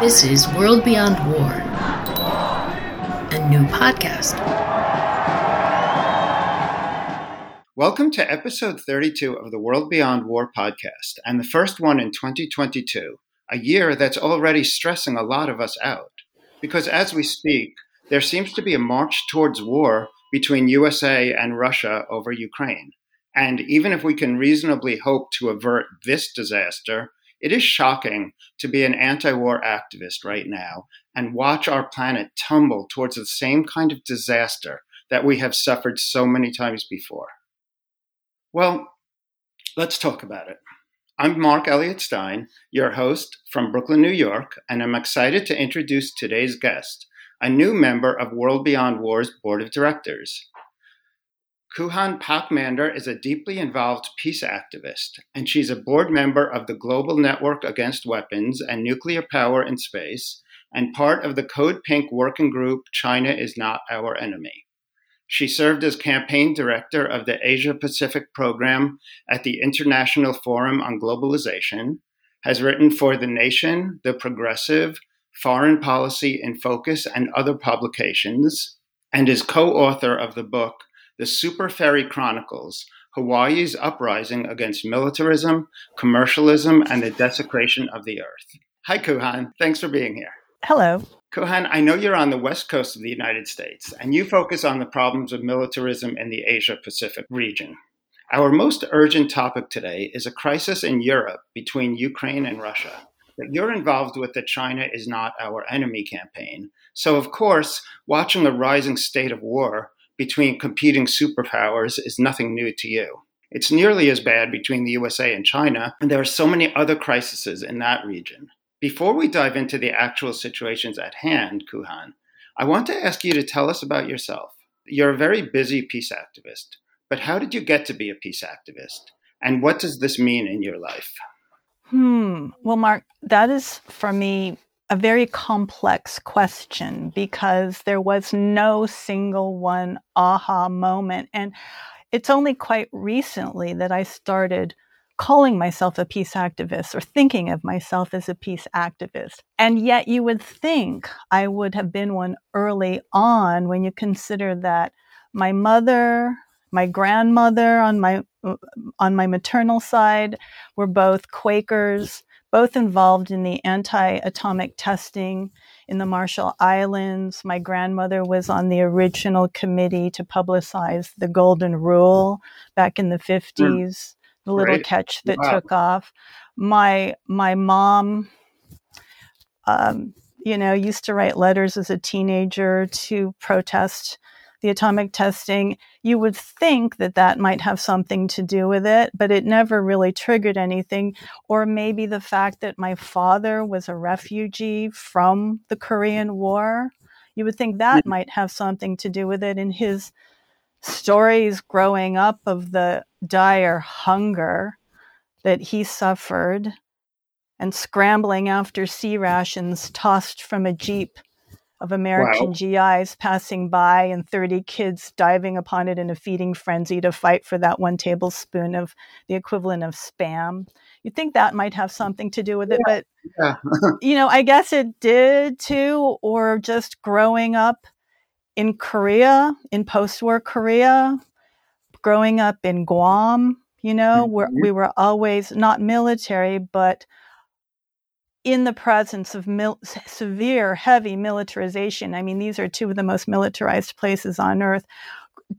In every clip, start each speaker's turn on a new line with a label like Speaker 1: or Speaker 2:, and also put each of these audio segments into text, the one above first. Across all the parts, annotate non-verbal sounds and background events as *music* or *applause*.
Speaker 1: This is World Beyond War, a new podcast.
Speaker 2: Welcome to episode 32 of the World Beyond War podcast, and the first one in 2022, a year that's already stressing a lot of us out. Because as we speak, there seems to be a march towards war between USA and Russia over Ukraine. And even if we can reasonably hope to avert this disaster, it is shocking to be an anti war activist right now and watch our planet tumble towards the same kind of disaster that we have suffered so many times before. Well, let's talk about it. I'm Marc Eliot Stein, your host from Brooklyn, New York, and I'm excited to introduce today's guest, a new member of World Beyond War's board of directors. Koohan Paik-Mander is a deeply involved peace activist, and she's a board member of the Global Network Against Weapons and Nuclear Power in Space and part of the Code Pink working group China is Not Our Enemy. She served as campaign director of the Asia Pacific program at the International Forum on Globalization, has written for The Nation, The Progressive, Foreign Policy in Focus, and other publications, and is co author of the book the Superferry Chronicles Hawaii's Uprising Against Militarism, Commercialism, and the Desecration of the Earth. Hi, Koohan. Thanks for being here.
Speaker 3: Hello.
Speaker 2: Koohan, I know you're on the west coast of the United States, and you focus on the problems of militarism in the Asia Pacific region. Our most urgent topic today is a crisis in Europe between Ukraine and Russia. But you're involved with the China is not our enemy campaign. So, of course, watching a rising state of war between competing superpowers is nothing new to you. It's nearly as bad between the USA and China, and there are so many other crises in that region. Before we dive into the actual situations at hand, Koohan, I want to ask you to tell us about yourself. You're a very busy peace activist, but how did you get to be a peace activist? And what does this mean in your life?
Speaker 3: Hmm. Well, Marc, that is for me a very complex question because there was no single one aha moment. And it's only quite recently that I started calling myself a peace activist or thinking of myself as a peace activist. And yet you would think I would have been one early on when you consider that my mother, my grandmother on my uh, on my maternal side were both Quakers both involved in the anti atomic testing in the Marshall Islands. My grandmother was on the original committee to publicize the Golden Rule back in the 50s, mm. the little Great. catch that wow. took off. My, my mom, um, you know, used to write letters as a teenager to protest the atomic testing, you would think that that might have something to do with it, but it never really triggered anything. Or maybe the fact that my father was a refugee from the Korean War. You would think that mm-hmm. might have something to do with it in his stories growing up of the dire hunger that he suffered and scrambling after C rations tossed from a jeep of American wow. GIs passing by and 30 kids diving upon it in a feeding frenzy to fight for that one tablespoon of the equivalent of spam. You'd think that might have something to do with it, yeah. but yeah. *laughs* you know, I guess it did too, or just growing up in Korea, in post-war Korea, growing up in Guam, you know, mm-hmm. where we were always not military, but in the presence of mil- severe, heavy militarization. I mean, these are two of the most militarized places on earth.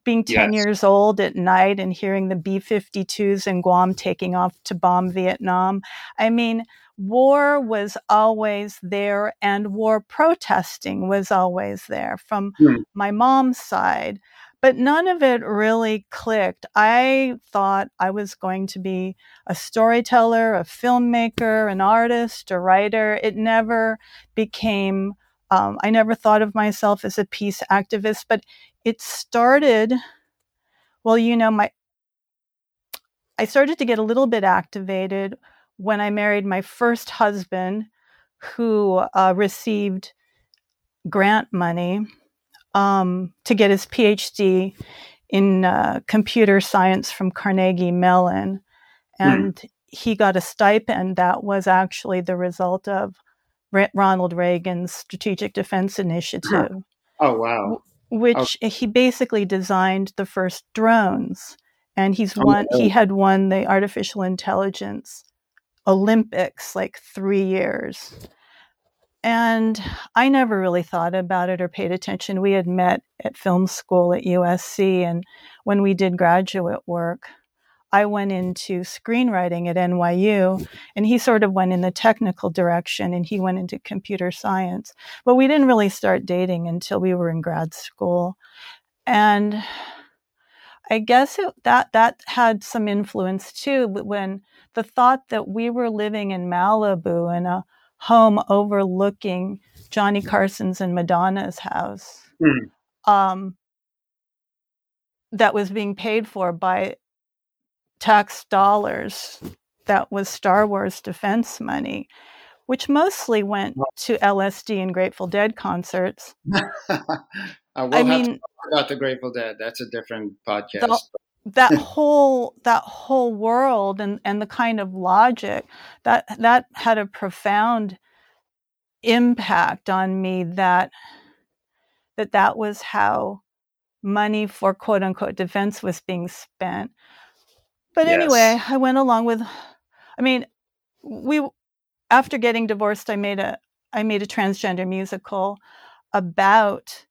Speaker 3: Being 10 yes. years old at night and hearing the B 52s in Guam taking off to bomb Vietnam. I mean, war was always there and war protesting was always there from mm. my mom's side but none of it really clicked. I thought I was going to be a storyteller, a filmmaker, an artist, a writer. It never became, um, I never thought of myself as a peace activist, but it started, well, you know, my, I started to get a little bit activated when I married my first husband who uh, received grant money um, to get his PhD in uh, computer science from Carnegie Mellon. Hmm. And mm. he got a stipend that was actually the result of Ronald Reagan's Strategic Defense Initiative.
Speaker 2: Oh, wow.
Speaker 3: Which he basically designed the first drones. And he's oh, won, he had won the artificial intelligence Olympics like three years. And I never really thought about it or paid attention. We had met at film school at USC, and when we did graduate work, I went into screenwriting at NYU, and he sort of went in the technical direction and he went into computer science. But we didn't really start dating until we were in grad school. And I guess it, that that had some influence too when the thought that we were living in Malibu in a home overlooking Johnny Carson's and Madonna's house mm. um, that was being paid for by tax dollars that was Star Wars defense money, which mostly went to LSD and Grateful Dead concerts.
Speaker 2: uh, *laughs* we'll I mean, about the Grateful Dead. That's a different podcast.
Speaker 3: The, that *laughs* whole that whole world and and the kind of logic that that had a profound impact on me that that that was how money for quote unquote defense was being spent but yes. anyway, I went along with I mean, we after getting divorced, I made a I made a transgender musical about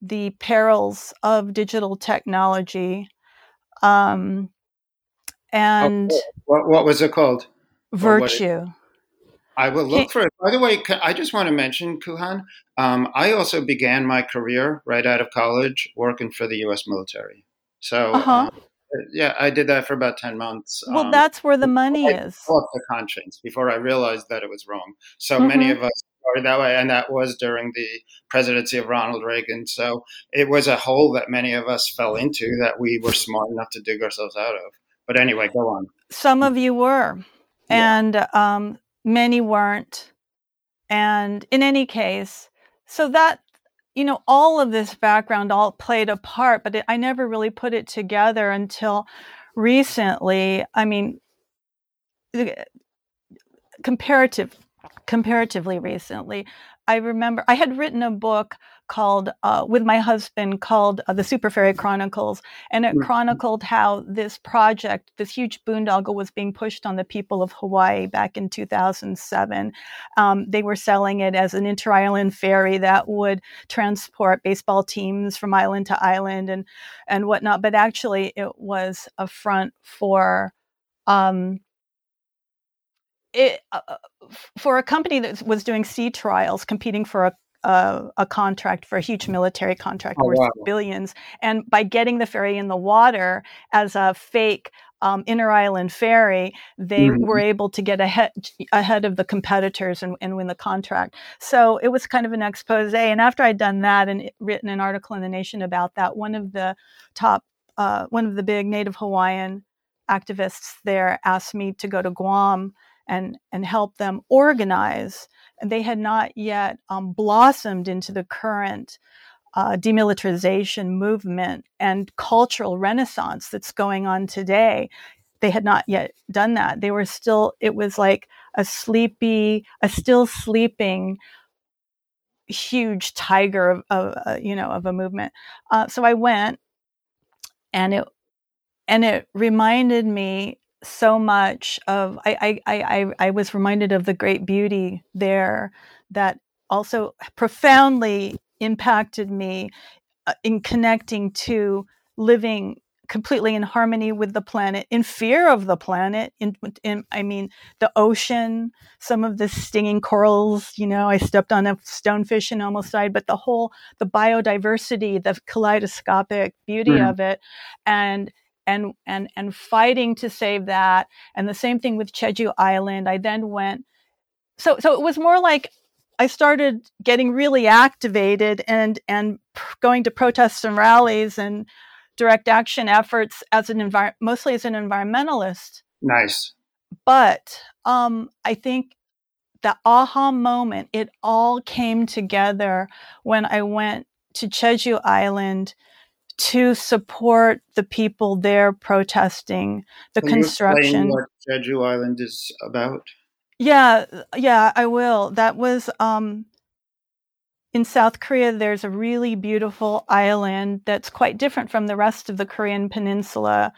Speaker 3: the perils of digital technology. Um, and
Speaker 2: oh, what, what was it called?
Speaker 3: Virtue.
Speaker 2: I will look for it. By the way, I just want to mention, Koohan, um, I also began my career right out of college working for the U.S. military. So uh-huh. um, yeah, I did that for about ten months.
Speaker 3: Well, um, that's where the money is.
Speaker 2: Off the conscience before I realized that it was wrong. So mm-hmm. many of us that way, and that was during the presidency of Ronald Reagan. So it was a hole that many of us fell into that we were smart enough to dig ourselves out of. But anyway, go on.
Speaker 3: Some of you were, yeah. and um, many weren't. And in any case, so that you know, all of this background all played a part, but it, I never really put it together until recently. I mean, comparative, comparatively recently, I remember I had written a book called uh, with my husband called uh, the Superferry Chronicles, and it mm-hmm. chronicled how this project, this huge boondoggle, was being pushed on the people of Hawaii back in 2007. Um, they were selling it as an inter-island ferry that would transport baseball teams from island to island and and whatnot. But actually, it was a front for um, it, uh, uh for a company that was doing sea trials, competing for a a, a, contract for a huge military contract oh, worth wow. billions. And by getting the ferry in the water as a fake um, inter island ferry, they mm-hmm. were able to get ahead ahead of the competitors and, and, win the contract. So it was kind of an expose. And after I'd done that and written an article in the Nation about that, one of the top, uh, one of the big Native Hawaiian activists there asked me to go to Guam and and help them organize. And they had not yet um, blossomed into the current uh, demilitarization movement and cultural renaissance that's going on today. They had not yet done that. They were still. It was like a sleepy, a still sleeping huge tiger of, of uh, you know of a movement. Uh, so I went, and it and it reminded me so much of I, I I I was reminded of the great beauty there that also profoundly impacted me uh, in connecting to living completely in harmony with the planet in fear of the planet in, in, i mean the ocean some of the stinging corals you know i stepped on a stonefish and almost died but the whole the biodiversity the kaleidoscopic beauty mm. of it and and and and fighting to save that. And the same thing with Jeju Island. I then went so so it was more like I started getting really activated and and going to protests and rallies and direct action efforts as an envir- mostly as an environmentalist.
Speaker 2: Nice.
Speaker 3: But um, I think the aha moment, it all came together when I went to Jeju Island to support the people there protesting the
Speaker 2: Can
Speaker 3: construction.
Speaker 2: what Jeju Island is about?
Speaker 3: Yeah, yeah, I will. That was um, in South Korea. There's a really beautiful island that's quite different from the rest of the Korean peninsula.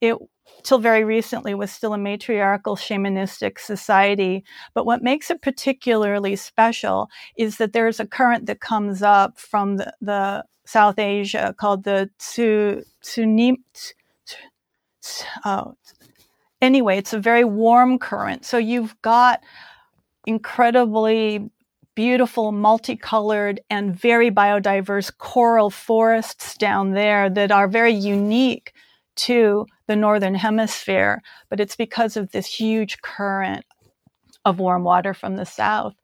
Speaker 3: It till very recently was still a matriarchal shamanistic society. But what makes it particularly special is that there's a current that comes up from the, the South Asia called the Tsu, Tsunim. Oh, anyway, it's a very warm current. So you've got incredibly beautiful, multicolored, and very biodiverse coral forests down there that are very unique to the northern hemisphere, but it's because of this huge current of warm water from the south.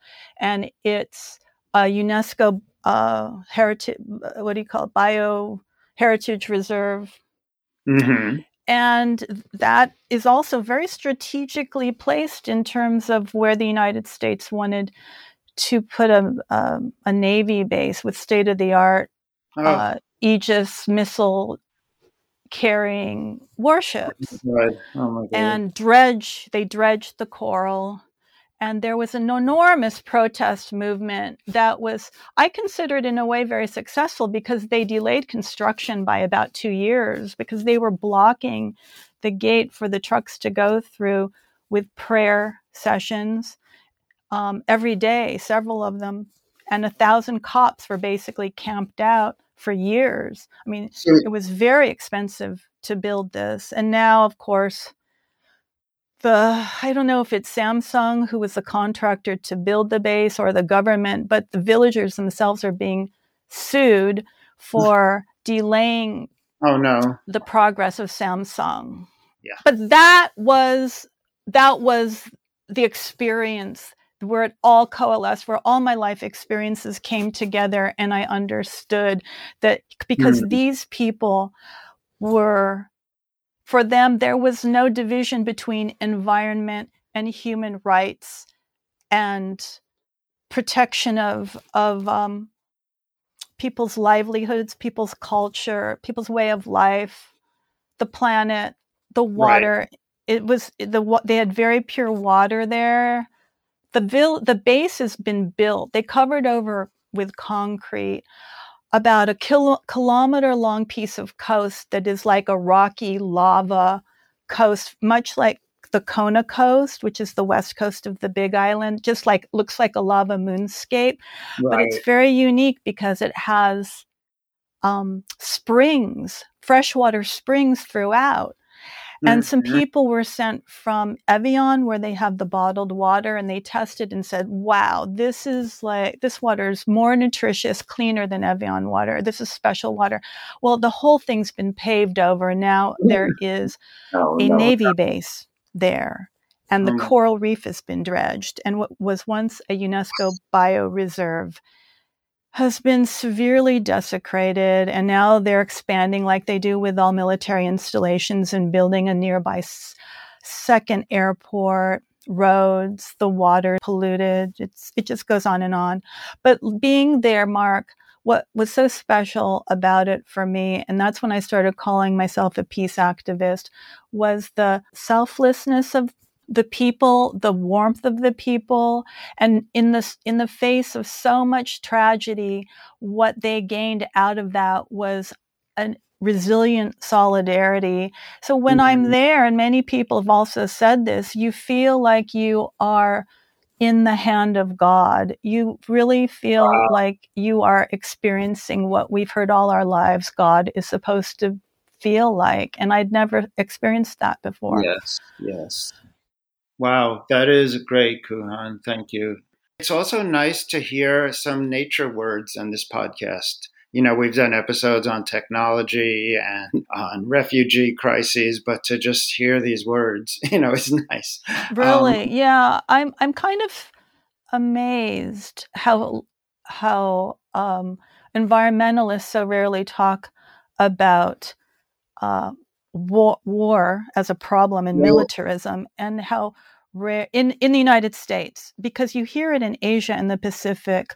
Speaker 3: And it's a UNESCO uh, heritage, what do you call it, bio heritage reserve. Mm-hmm. And that is also very strategically placed in terms of where the United States wanted to put a, a, a Navy base with state of the art oh. uh, Aegis missile carrying warships.
Speaker 2: Right. Oh
Speaker 3: and dredge, they dredged the coral. And there was an enormous protest movement that was, I considered in a way very successful because they delayed construction by about two years because they were blocking the gate for the trucks to go through with prayer sessions um, every day, several of them. And a thousand cops were basically camped out for years. I mean, so, it was very expensive to build this. And now, of course, the I don't know if it's Samsung who was the contractor to build the base or the government, but the villagers themselves are being sued *laughs* for delaying
Speaker 2: oh no
Speaker 3: the progress of Samsung.
Speaker 2: Yeah.
Speaker 3: But that was that was the experience where it all coalesced, where all my life experiences came together, and I understood that because mm. these people were, for them, there was no division between environment and human rights and protection of of um, people's livelihoods, people's culture, people's way of life, the planet, the water. Right. It was the they had very pure water there the vil- the base has been built. They covered over with concrete about a kilo- kilometer long piece of coast that is like a rocky lava coast, much like the Kona coast, which is the west coast of the Big Island, just like looks like a lava moonscape. Right. But it's very unique because it has um, springs, freshwater springs throughout. And some mm-hmm. people were sent from Evian, where they have the bottled water, and they tested and said, wow, this is like, this water is more nutritious, cleaner than Evian water. This is special water. Well, the whole thing's been paved over. and Now there is oh, a no, Navy no. base there. And the mm. coral reef has been dredged. And what was once a UNESCO bioreserve has been severely desecrated, and now they're expanding like they do with all military installations and building a nearby s- second airport roads the water polluted it's it just goes on and on. But being there mark what was so special about it for me and that's when i started calling myself a peace activist was the selflessness of the people, the warmth of the people, and in the in the face of so much tragedy, what they gained out of that was a resilient solidarity. So when mm-hmm. I'm there, and many people have also said this, you feel like you are in the hand of God. You really feel wow. like you are experiencing what we've heard all our lives God is supposed to feel like. And I'd never experienced that before.
Speaker 2: Yes, yes. Wow, that is great, Koohan. Thank you. It's also nice to hear some nature words on this podcast. You know, we've done episodes on technology and on refugee crises, but to just hear these words, *laughs* you know, is nice.
Speaker 3: Really? Um, yeah. I'm I'm kind of amazed how how um, environmentalists so rarely talk about uh, war, war as a problem and militarism and how rare in, in the United States, because you hear it in Asia and the Pacific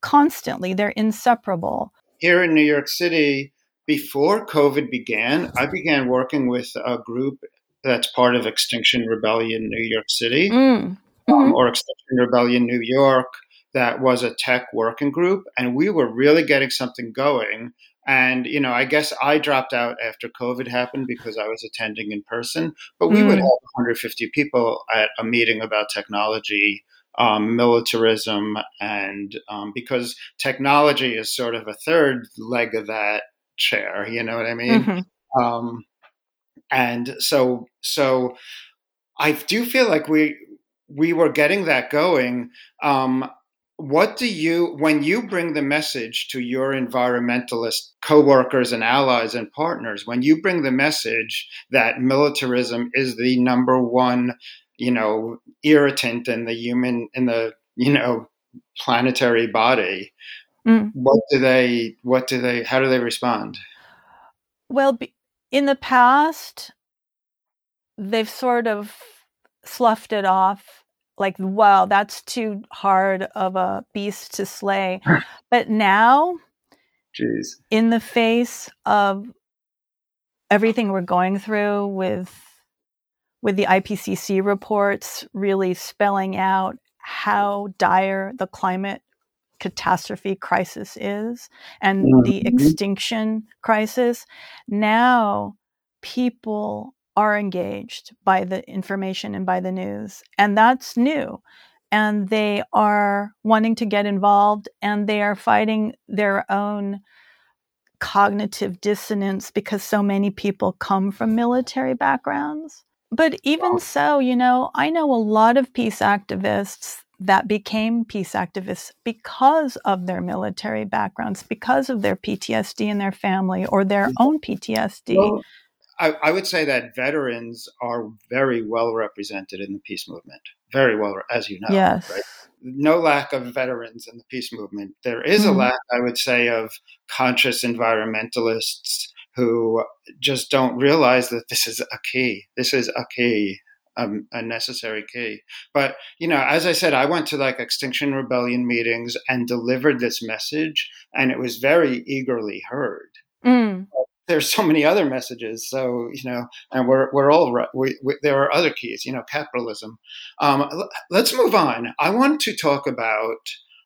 Speaker 3: constantly. They're inseparable.
Speaker 2: Here in New York City, before COVID began, I began working with a group that's part of Extinction Rebellion New York City. Mm. um, mm-hmm. or Extinction Rebellion New York, that was a tech working group, and we were really getting something going. And you know, I guess I dropped out after COVID happened because I was attending in person. But we mm. would have 150 people at a meeting about technology, um, militarism, and um, because technology is sort of a third leg of that chair. You know what I mean? Mm-hmm. Um, and so, so I do feel like we we were getting that going. Um, what do you when you bring the message to your environmentalist coworkers and allies and partners when you bring the message that militarism is the number one you know irritant in the human in the you know planetary body mm. what do they what do they how do they respond
Speaker 3: well in the past they've sort of sloughed it off like wow that's too hard of a beast to slay *laughs* but now
Speaker 2: Jeez.
Speaker 3: in the face of everything we're going through with with the IPCC reports really spelling out how dire the climate catastrophe crisis is and mm-hmm. the extinction crisis now people are engaged by the information and by the news. And that's new. And they are wanting to get involved and they are fighting their own cognitive dissonance because so many people come from military backgrounds. But even so, you know, I know a lot of peace activists that became peace activists because of their military backgrounds, because of their PTSD in their family or their mm-hmm. own PTSD. Well,
Speaker 2: I, I, would say that veterans are very well represented in the peace movement. Very well, as you know.
Speaker 3: Yes. Right?
Speaker 2: No lack of veterans in the peace movement. There is mm-hmm. a lack, I would say, of conscious environmentalists who just don't realize that this is a key. This is a key, um, a necessary key. But, you know, as I said, I went to like Extinction Rebellion meetings and delivered this message, and it was very eagerly heard. Mm there's so many other messages. So you know, and we're we're all we, we, there are other keys. You know, capitalism. Um, let's move on. I want to talk about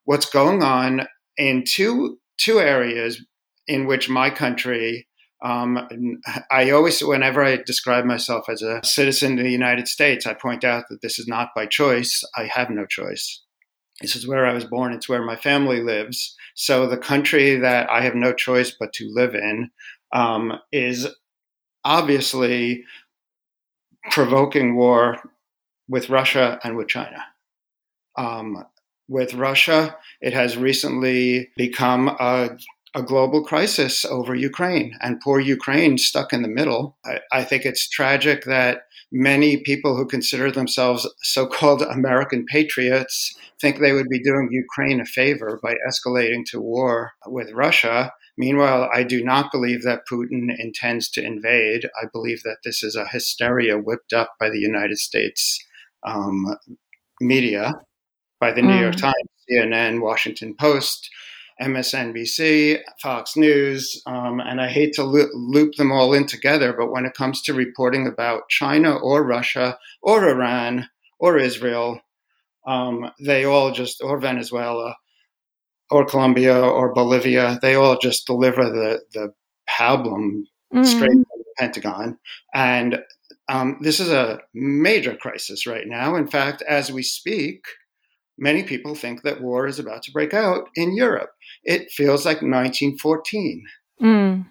Speaker 2: what's going on in two two areas in which my country. Um, I always, whenever I describe myself as a citizen of the United States, I point out that this is not by choice. I have no choice. This is where I was born. It's where my family lives. So the country that I have no choice but to live in um, is obviously provoking war with Russia and with China. Um, with Russia, it has recently become a, a, global crisis over Ukraine, and poor Ukraine stuck in the middle. I, I think it's tragic that many people who consider themselves so called American patriots think they would be doing Ukraine a favor by escalating to war with Russia Meanwhile, I do not believe that Putin intends to invade. I believe that this is a hysteria whipped up by the United States um, media, by the mm. New York mm. Times, CNN, Washington Post, MSNBC, Fox News, um, and I hate to lo- loop them all in together, but when it comes to reporting about China or Russia or Iran or Israel, um, they all just, or Venezuela, or Colombia or Bolivia, they all just deliver the, the pablum mm-hmm. straight from the Pentagon. And um, this is a major crisis right now. In fact, as we speak, many people think that war is about to break out in Europe. It feels like 1914. Mm.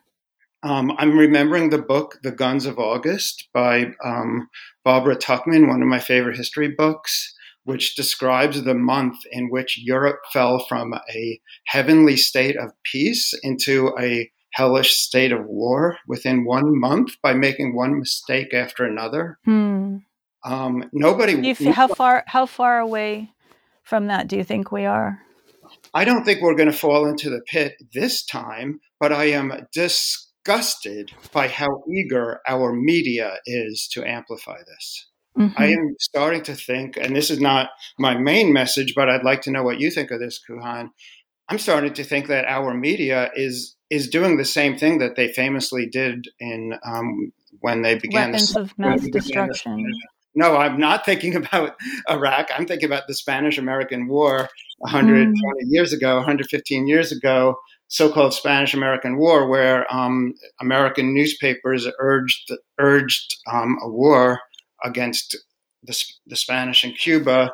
Speaker 2: Um, I'm remembering the book The Guns of August by um, Barbara Tuchman, one of my favorite history books which describes the month in which Europe fell from a heavenly state of peace into a hellish state of war within one month by making one mistake after another. Hmm. Um, nobody.
Speaker 3: Feel, how far? How far away from that do you think we are?
Speaker 2: I don't think we're going to fall into the pit this time, but I am disgusted by how eager our media is to amplify this. Mm-hmm. I am starting to think, and this is not my main message, but I'd like to know what you think of this, Koohan. I'm starting to think that our media is is doing the same thing that they famously did in um, when they began
Speaker 3: weapons
Speaker 2: the,
Speaker 3: of mass destruction. *laughs*
Speaker 2: No, I'm not thinking about Iraq. I'm thinking about the Spanish American War 120 mm. years ago, 115 years ago, so called Spanish American War, where um, American newspapers urged, urged um, a war against the, the Spanish in Cuba.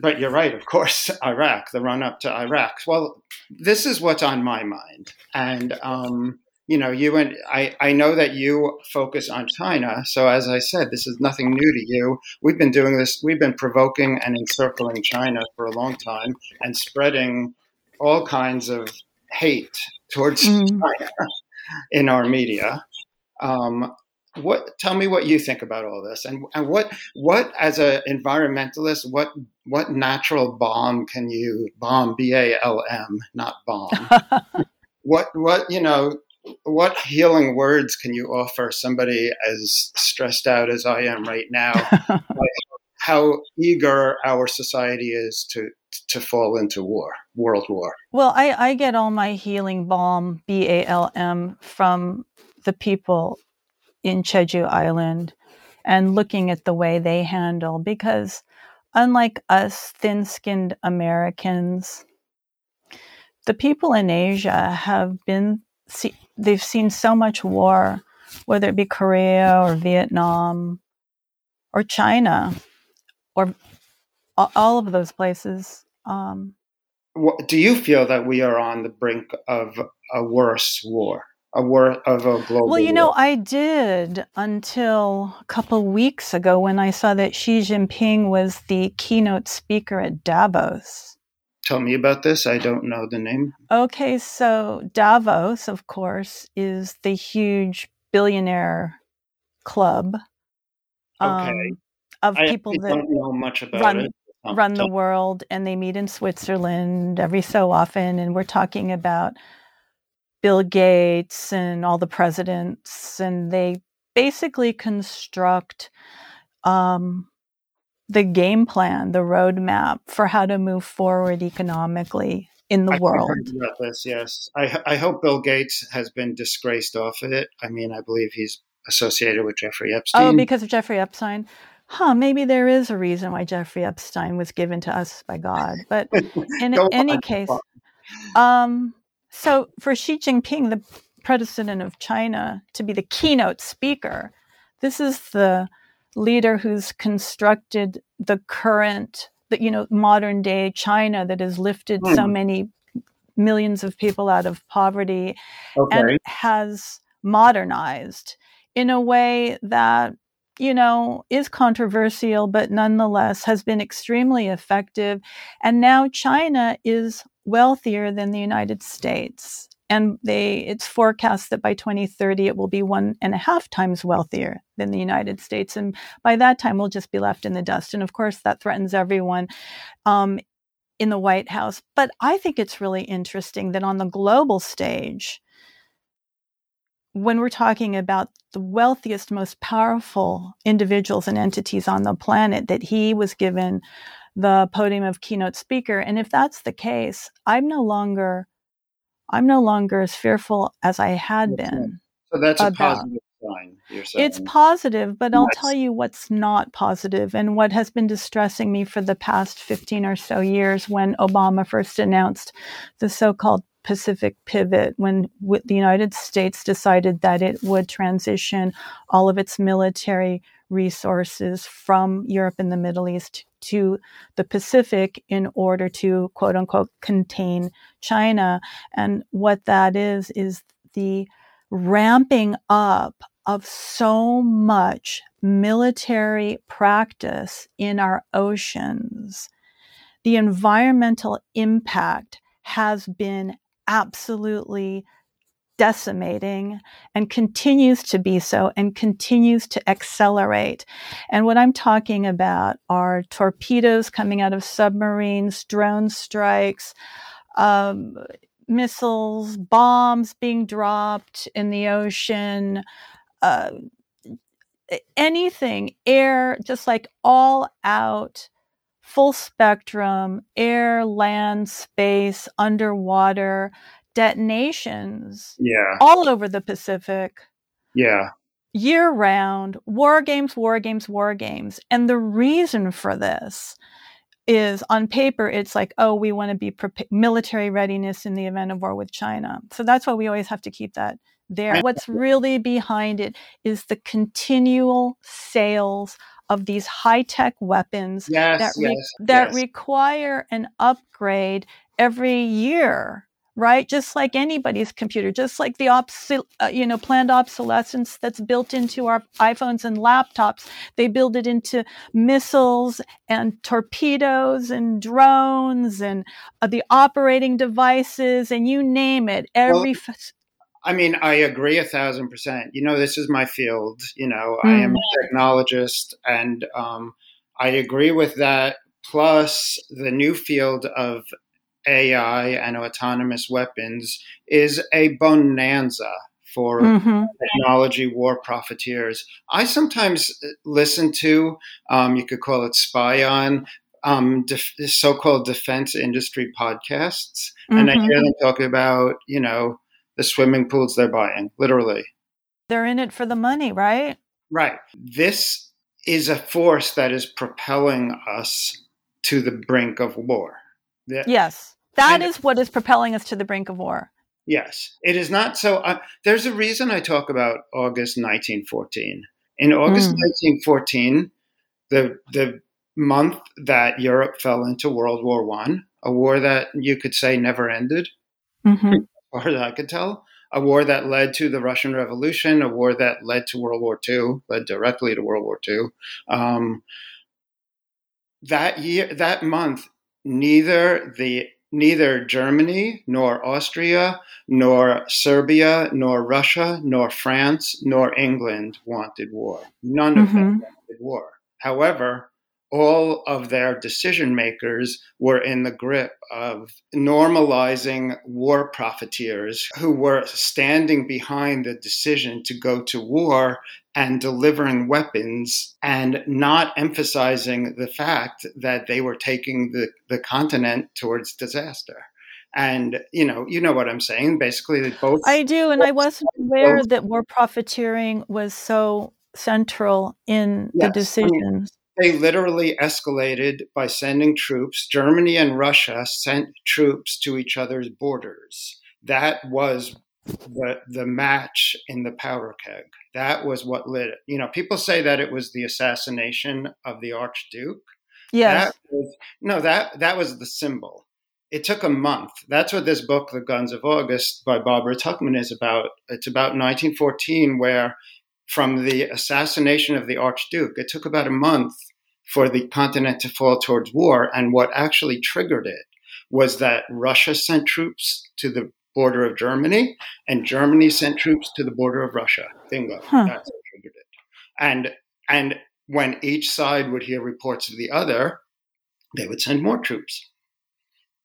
Speaker 2: But you're right, of course, *laughs* Iraq, the run up to Iraq. Well, this is what's on my mind. And um, you know, you and I, I know that you focus on China. So as I said, this is nothing new to you. We've been doing this, we've been provoking and encircling China for a long time and spreading all kinds of hate towards mm. China *laughs* in our media. Um, what tell me what you think about all this and, and what what as an environmentalist what what natural balm can you bomb b-a-l-m not bomb *laughs* what what you know what healing words can you offer somebody as stressed out as I am right now? *laughs* like how eager our society is to to fall into war, world war.
Speaker 3: Well, I, I get all my healing balm, B A L M, from the people in Jeju Island and looking at the way they handle because unlike us thin skinned Americans, the people in Asia have been see, they've seen so much war, whether it be Korea or Vietnam or China or all of those places. Um,
Speaker 2: do you feel that we are on the brink of a worse war? A war of a global.
Speaker 3: Well, you know,
Speaker 2: war?
Speaker 3: I did until a couple weeks ago when I saw that Xi Jinping was the keynote speaker at Davos.
Speaker 2: Tell me about this. I don't know the name.
Speaker 3: Okay, so Davos, of course, is the huge billionaire club.
Speaker 2: Okay. Um,
Speaker 3: of people
Speaker 2: I, I that know much about
Speaker 3: run,
Speaker 2: it.
Speaker 3: run the world, and they meet in Switzerland every so often, and we're talking about Bill Gates and all the presidents, and they basically construct um, the game plan, the roadmap for how to move forward economically in the
Speaker 2: I
Speaker 3: world.
Speaker 2: about this, yes. I, I hope Bill Gates has been disgraced off of it. I mean, I believe he's associated with Jeffrey Epstein.
Speaker 3: Oh, because of Jeffrey Epstein? Huh, maybe there is a reason why Jeffrey Epstein was given to us by God. But *laughs* in any case, um, so for Xi Jinping, the president of China, to be the keynote speaker, this is the leader who's constructed the current, the, you know, modern day China that has lifted mm. so hmm. many millions of people out of poverty okay. and has modernized in a way that you know, is controversial, but nonetheless has been extremely effective. And now China is wealthier than the United States. And they it's forecast that by 2030 it will be one and a half times wealthier than the united states. And by that time we'll just be left in the dust. And of course that threatens everyone um, in the white house. But i think it's really interesting that on the global stage when we're talking about the wealthiest most powerful individuals and entities on the planet that he was given the podium of keynote speaker and if that's the case i'm no longer I'm no longer as fearful as I had been.
Speaker 2: So that's a positive sign.
Speaker 3: It's positive, but I'll tell you what's not positive and what has been distressing me for the past 15 or so years when Obama first announced the so called Pacific pivot, when the United States decided that it would transition all of its military resources from Europe and the Middle East to the Pacific in order to quote unquote contain China. And what that is, is the ramping up of so much military practice in our oceans. The environmental impact has been absolutely decimating and continues to be so and continues to accelerate. And what I'm talking about are torpedoes coming out of submarines, drone strikes, um, missiles, bombs being dropped in the ocean. Uh, anything, air, just like all out, full spectrum, air, land, space, underwater, detonations
Speaker 2: yeah.
Speaker 3: all over the Pacific.
Speaker 2: Yeah.
Speaker 3: year round, war games, war games, war games. And the reason for this is on paper, it's like, oh, we want to be pre- military readiness in the event of war with China. So that's why we always have to keep that there. What's really behind it is the continual sales of these high tech weapons
Speaker 2: yes,
Speaker 3: that,
Speaker 2: re-
Speaker 3: yes, that
Speaker 2: yes.
Speaker 3: require an upgrade every year right? Just like anybody's computer, just like the obs- uh, you know planned obsolescence that's built into our iPhones and laptops. They build it into missiles and torpedoes and drones and uh, the operating devices and you name it. Every well, f-
Speaker 2: I mean, I agree a thousand percent. You know, this is my field. You know, mm. I am a mm. technologist, and um, I agree with that. Plus, the new field of AI and autonomous weapons is a bonanza for mm-hmm. technology war profiteers. I sometimes listen to, um, you could call it spy on, um, def- so-called defense industry podcasts, mm-hmm. and I hear them talk about, you know, the swimming pools they're buying, literally.
Speaker 3: They're in it for the money, right?
Speaker 2: Right. This is a force that is propelling us to the brink of war.
Speaker 3: Yes. That is what is propelling us to the brink of war.
Speaker 2: Yes, it is not so. Uh, there's a reason I talk about August 1914. In August mm. 1914, the the month that Europe fell into World War One, a war that you could say never ended, mm-hmm. Far as I could tell, a war that led to the Russian Revolution, a war that led to World War II, led directly to World War II. Um, that year, that month, neither the neither Germany, nor Austria, nor Serbia, nor Russia, nor France, nor England wanted war. None of mm-hmm. them wanted war. However, all of their decision makers were in the grip of normalizing war profiteers who were standing behind the decision to go to war and delivering weapons and not emphasizing the fact that they were taking the, the continent towards disaster. And you know, you know what I'm saying. Basically, that both.
Speaker 3: I do, and I wasn't aware both, that war profiteering was so central in yes, the decisions.
Speaker 2: They literally escalated by sending troops. Germany and Russia sent troops to each other's borders. That was the the match in the powder keg. That was what lit it. You know, people say that it was the assassination of the Archduke.
Speaker 3: Yes.
Speaker 2: That was, no, that that was the symbol. It took a month. That's what this book, The Guns of August, by Barbara Tuchman, is about. It's about 1914, where from the assassination of the Archduke, it took about a month for the continent to fall towards war. And what actually triggered it was that Russia sent troops to the border of Germany, and Germany sent troops to the border of Russia. Bingo. Huh. That's what triggered it. And and when each side would hear reports of the other, they would send more troops.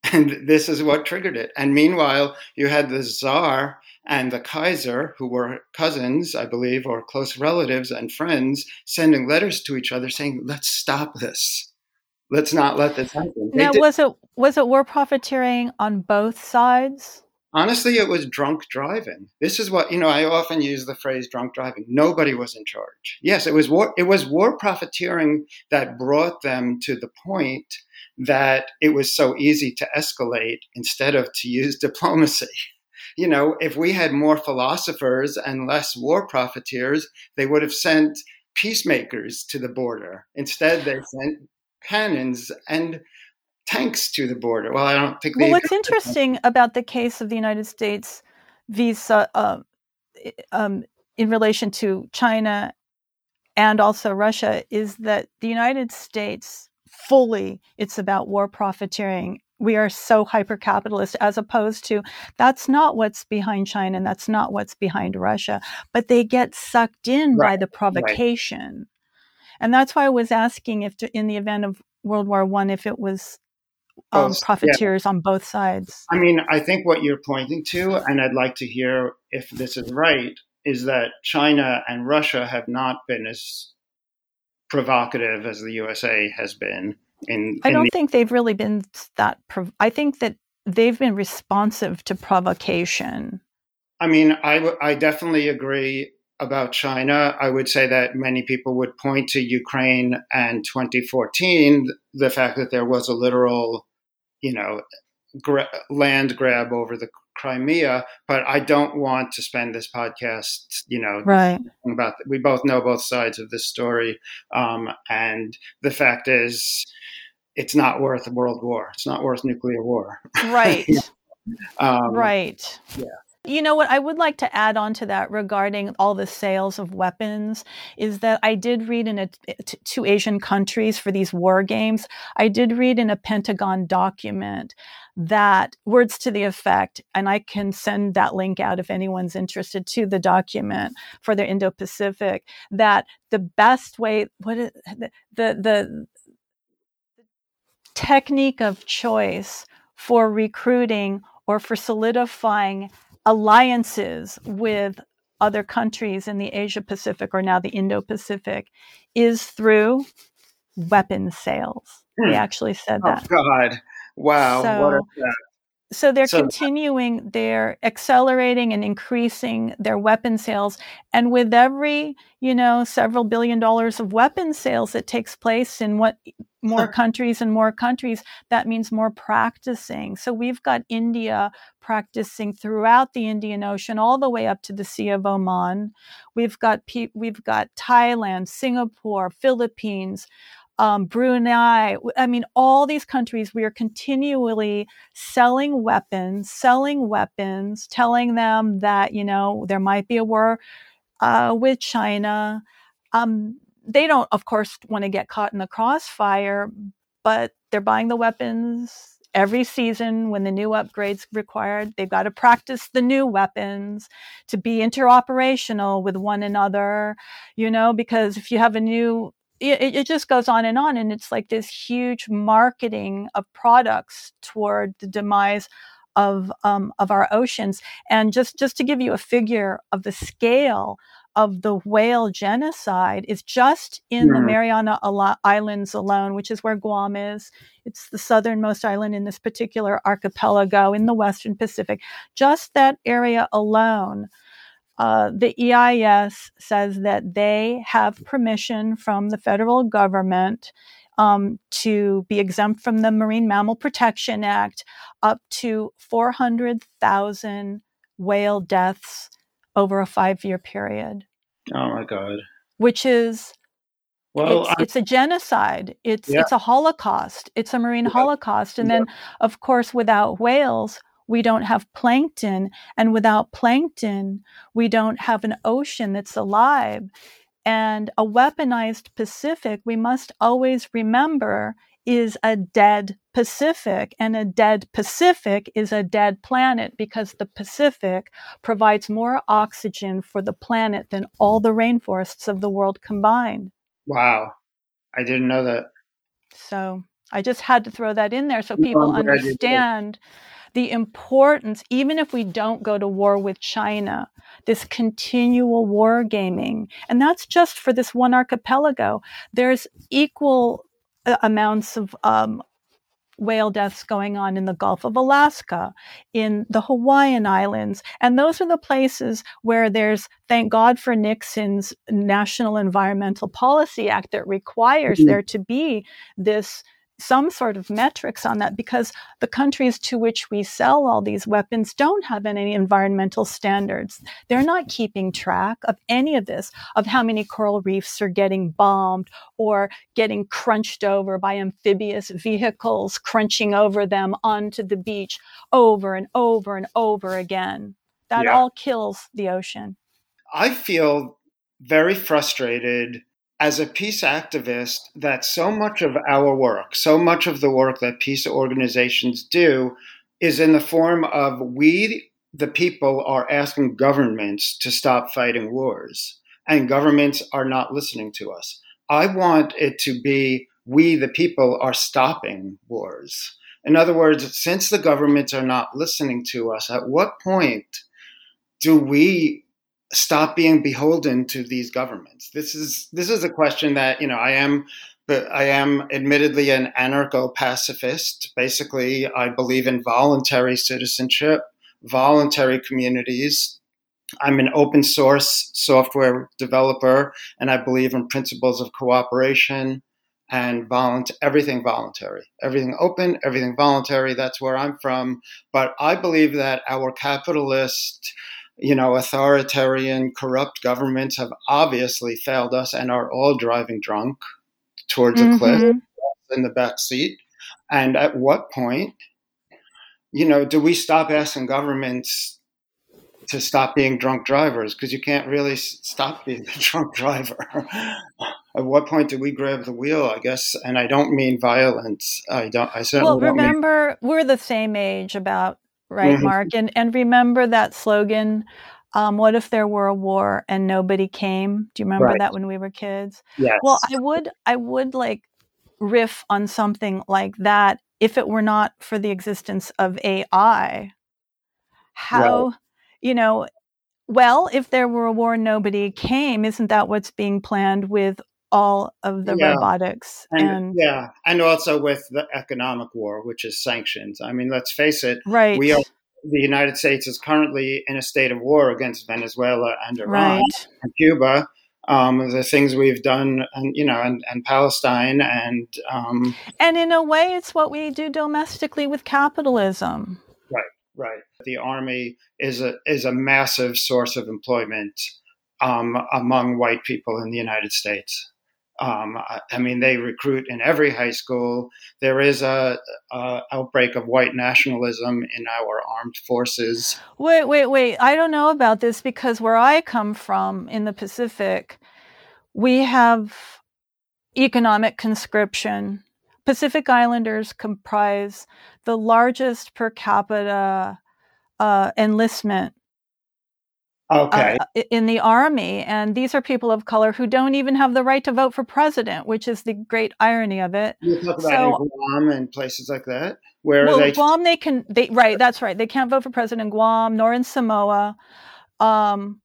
Speaker 2: *laughs* And this is what triggered it. And meanwhile, you had the Tsar and the Kaiser, who were cousins, I believe, or close relatives and friends, sending letters to each other saying, "Let's stop this. Let's not let this happen."
Speaker 3: Now, was it was it war profiteering on both sides?
Speaker 2: Honestly, it was drunk driving. This is what you know. I often use the phrase "drunk driving." Nobody was in charge. Yes, it was war. It was war profiteering that brought them to the point that it was so easy to escalate instead of to use *laughs* diplomacy you know, if we had more philosophers and less war profiteers, they would have sent peacemakers to the border. Instead, they sent cannons and tanks to the border. Well, I don't think.
Speaker 3: Well, what's interesting about the case of the United States visa uh, um, in relation to China and also Russia is that the United States fully it's about war profiteering we are so hyper capitalist as opposed to that's not what's behind China and that's not what's behind Russia, but they get sucked in right. by the provocation. Right. And that's why I was asking if to, in the event of World War One, if it was um, profiteers yeah. on both sides.
Speaker 2: I mean, I think what you're pointing to, and I'd like to hear if this is right, is that China and Russia have not been as provocative as the USA has been in,
Speaker 3: I don't the- think they've really been that. Prov- I think that they've been responsive to provocation.
Speaker 2: I mean, I, w- I definitely agree about China. I would say that many people would point to Ukraine and 2014, the fact that there was a literal, you know, gra- land grab over the Crimea, but I don't want to spend this podcast, you know,
Speaker 3: right
Speaker 2: about. We both know both sides of this story, um, and the fact is, it's not worth a world war. It's not worth nuclear war. *laughs*
Speaker 3: Right. *laughs*
Speaker 2: um,
Speaker 3: right.
Speaker 2: Yeah.
Speaker 3: You know what I would like to add on to that regarding all the sales of weapons is that I did read in a, to Asian countries for these war games. I did read in a Pentagon document that words to the effect, and I can send that link out if anyone's interested to the document for the Indo-Pacific. That the best way, what is, the the, the technique of choice for recruiting or for solidifying alliances with other countries in the Asia Pacific or now the Indo Pacific is through weapon sales. Hmm. They actually said that.
Speaker 2: oh,
Speaker 3: that.
Speaker 2: God. Wow.
Speaker 3: So, so they're so, continuing, they're accelerating and increasing their weapon sales. And with every, you know, several billion dollars of weapon sales that takes place in what more countries and more countries, that means more practicing. So we've got India practicing throughout the Indian Ocean, all the way up to the Sea of Oman. We've got we've got Thailand, Singapore, Philippines um, Brunei. I mean, all these countries, we are continually selling weapons, selling weapons, telling them that, you know, there might be a war uh, with China. Um, they don't, of course, want to get caught in the crossfire, but they're buying the weapons every season when the new upgrades required. They've got to practice the new weapons to be interoperational with one another, you know, because if you have a new it, it just goes on and on. And it's like this huge marketing of products toward the demise of um, of our oceans. And just just to give you a figure of the scale of the whale genocide is just in yeah. the Mariana Islands alone, which is where Guam is. It's the southernmost island in this particular archipelago in the Western Pacific. Just that area alone uh, the EIS says that they have permission from the federal government um, to be exempt from the Marine Mammal Protection Act up to 400,000 whale deaths over a five year period.
Speaker 2: Oh my God.
Speaker 3: Which is. Well, it's, it's a genocide. It's yeah. it's a holocaust. It's a marine yeah. holocaust. And yeah. then, of course, without whales, we don't have plankton. And without plankton, we don't have an ocean that's alive. And a weaponized Pacific, we must always remember, is a dead Pacific. And a dead Pacific is a dead planet because the Pacific provides more oxygen for the planet than all the rainforests of the world combined.
Speaker 2: Wow. I didn't know that.
Speaker 3: So I just had to throw that in there so people understand the importance, even if we don't go to war with China, this continual war gaming. And that's just for this one archipelago. There's equal amounts of um, whale deaths going on in the Gulf of Alaska, in the Hawaiian Islands. And those are the places where there's, thank God for Nixon's National Environmental Policy Act that requires mm-hmm. there to be this some sort of metrics on that because the countries to which we sell all these weapons don't have any environmental standards. They're not keeping track of any of this, of how many coral reefs are getting bombed or getting crunched over by amphibious vehicles, crunching over them onto the beach over and over and over again. That yeah. all kills the ocean.
Speaker 2: I feel very frustrated as a peace activist that so much of our work, so much of the work that peace organizations do is in the form of we, the people, are asking governments to stop fighting wars, and governments are not listening to us. I want it to be we, the people, are stopping wars. In other words, since the governments are not listening to us, at what point do we stop being beholden to these governments? This is this is a question that you know I am. But I am admittedly an anarcho pacifist. Basically, I believe in voluntary citizenship, voluntary communities, I'm an open source software developer, and I believe in principles of cooperation and volunt- everything voluntary, everything open, everything voluntary. That's where I'm from. But I believe that our capitalist, you know, authoritarian, corrupt governments have obviously failed us and are all driving drunk towards mm-hmm. a cliff mm-hmm. in the back seat. And at what point, you know, do we stop asking governments to stop being drunk drivers because you can't really stop being *laughs* a drunk driver. At what point do we grab the wheel? I guess, and I don't mean violence. I don't. I certainly.
Speaker 3: Well, remember, mean- we're the same age, about right, mm-hmm. Marc, and and remember that slogan. Um, what if there were a war and nobody came? Do you remember right. that when we were kids?
Speaker 2: Yes.
Speaker 3: Well, I would. I would like riff on something like that if it were not for the existence of AI. How right you know, well, if there were a war and nobody came, isn't that what's being planned with all of the yeah. robotics
Speaker 2: and, and, yeah and also with the economic war which is sanctions i mean let's face it
Speaker 3: right
Speaker 2: we are the united states is currently in a state of war against venezuela and iran right. and cuba um, the things we've done and you know and, and palestine and um,
Speaker 3: and in a way it's what we do domestically with capitalism
Speaker 2: right right the army is a is a massive source of employment um, among white people in the United States. Um, I mean, they recruit in every high school. There is a, a, outbreak of white nationalism in our armed forces.
Speaker 3: Wait, wait, wait! I don't know about this because where I come from in the Pacific, we have economic conscription. Pacific Islanders comprise the largest per capita uh, enlistment
Speaker 2: okay.
Speaker 3: Uh, in the army. And these are people of color who don't even have the right to vote for president, which is the great irony of it.
Speaker 2: You talk about so, Guam and places like that, where
Speaker 3: well,
Speaker 2: they
Speaker 3: Guam they can they right that's right they can't vote for president in Guam nor in Samoa. Um,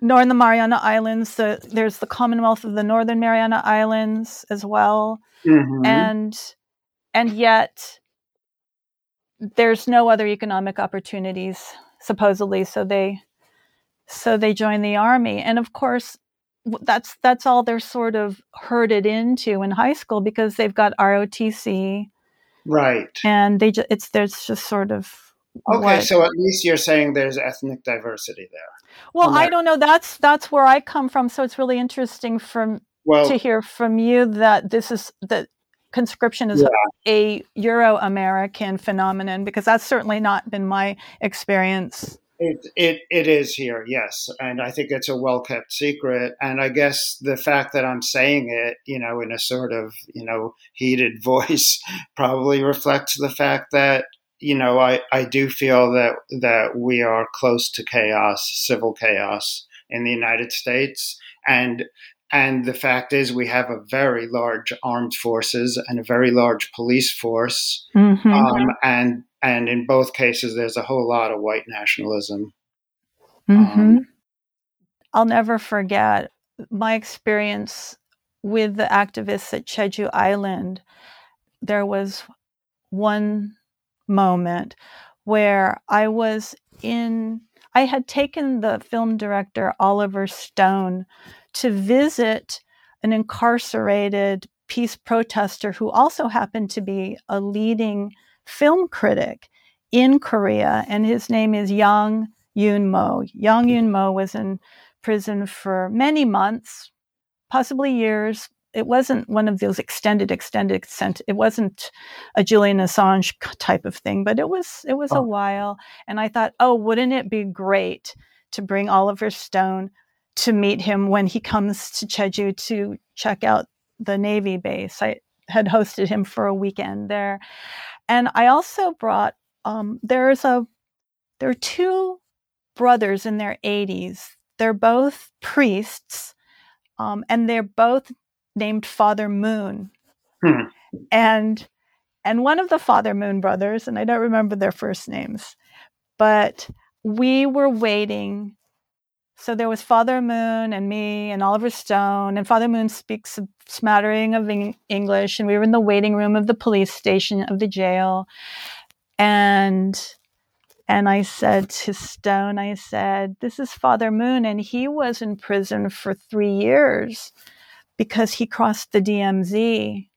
Speaker 3: nor in the Mariana Islands. The, there's the Commonwealth of the Northern Mariana Islands as well, mm-hmm. and and yet there's no other economic opportunities supposedly so they so they join the army and of course that's that's all they're sort of herded into in high school because they've got ROTC
Speaker 2: right
Speaker 3: and they just it's there's just sort of
Speaker 2: okay what, so at least you're saying there's ethnic diversity there
Speaker 3: well i don't know that's that's where i come from so it's really interesting from well, to hear from you that this is that conscription is yeah. a Euro American phenomenon because that's certainly not been my experience.
Speaker 2: It, it it is here, yes, and I think it's a well kept secret. And I guess the fact that I'm saying it, you know, in a sort of you know heated *laughs* voice, probably reflects the fact that you know I I do feel that that we are close to chaos, civil chaos in the United States, and and the fact is, we have a very large armed forces and a very large police force, mm-hmm. um, and and in both cases, there's a whole lot of white nationalism.
Speaker 3: Mm-hmm. Um, I'll never forget my experience with the activists at Jeju Island. There was one moment where I was in. I had taken the film director Oliver Stone to visit an incarcerated peace protester who also happened to be a leading film critic in Korea, and his name is Yang Yoon Mo. Yang Yoon Mo was in prison for many months, possibly years. It wasn't one of those extended, extended sent. It wasn't a Julian Assange type of thing, but it was it was oh. a while. And I thought, oh, wouldn't it be great to bring Oliver Stone to meet him when he comes to Jeju to check out the Navy base. I had hosted him for a weekend there. And I also brought, um, there's a, there are two brothers in their 80s. They're both priests, um, and they're both named Father Moon. Hmm. And and one of the Father Moon brothers, and I don't remember their first names, but we were waiting so there was Father Moon and me and Oliver Stone, and Father Moon speaks a smattering of English, and we were in the waiting room of the police station of the jail, and And I said to Stone, I said, This is Father Moon, and he was in prison for three years because he crossed the DMZ.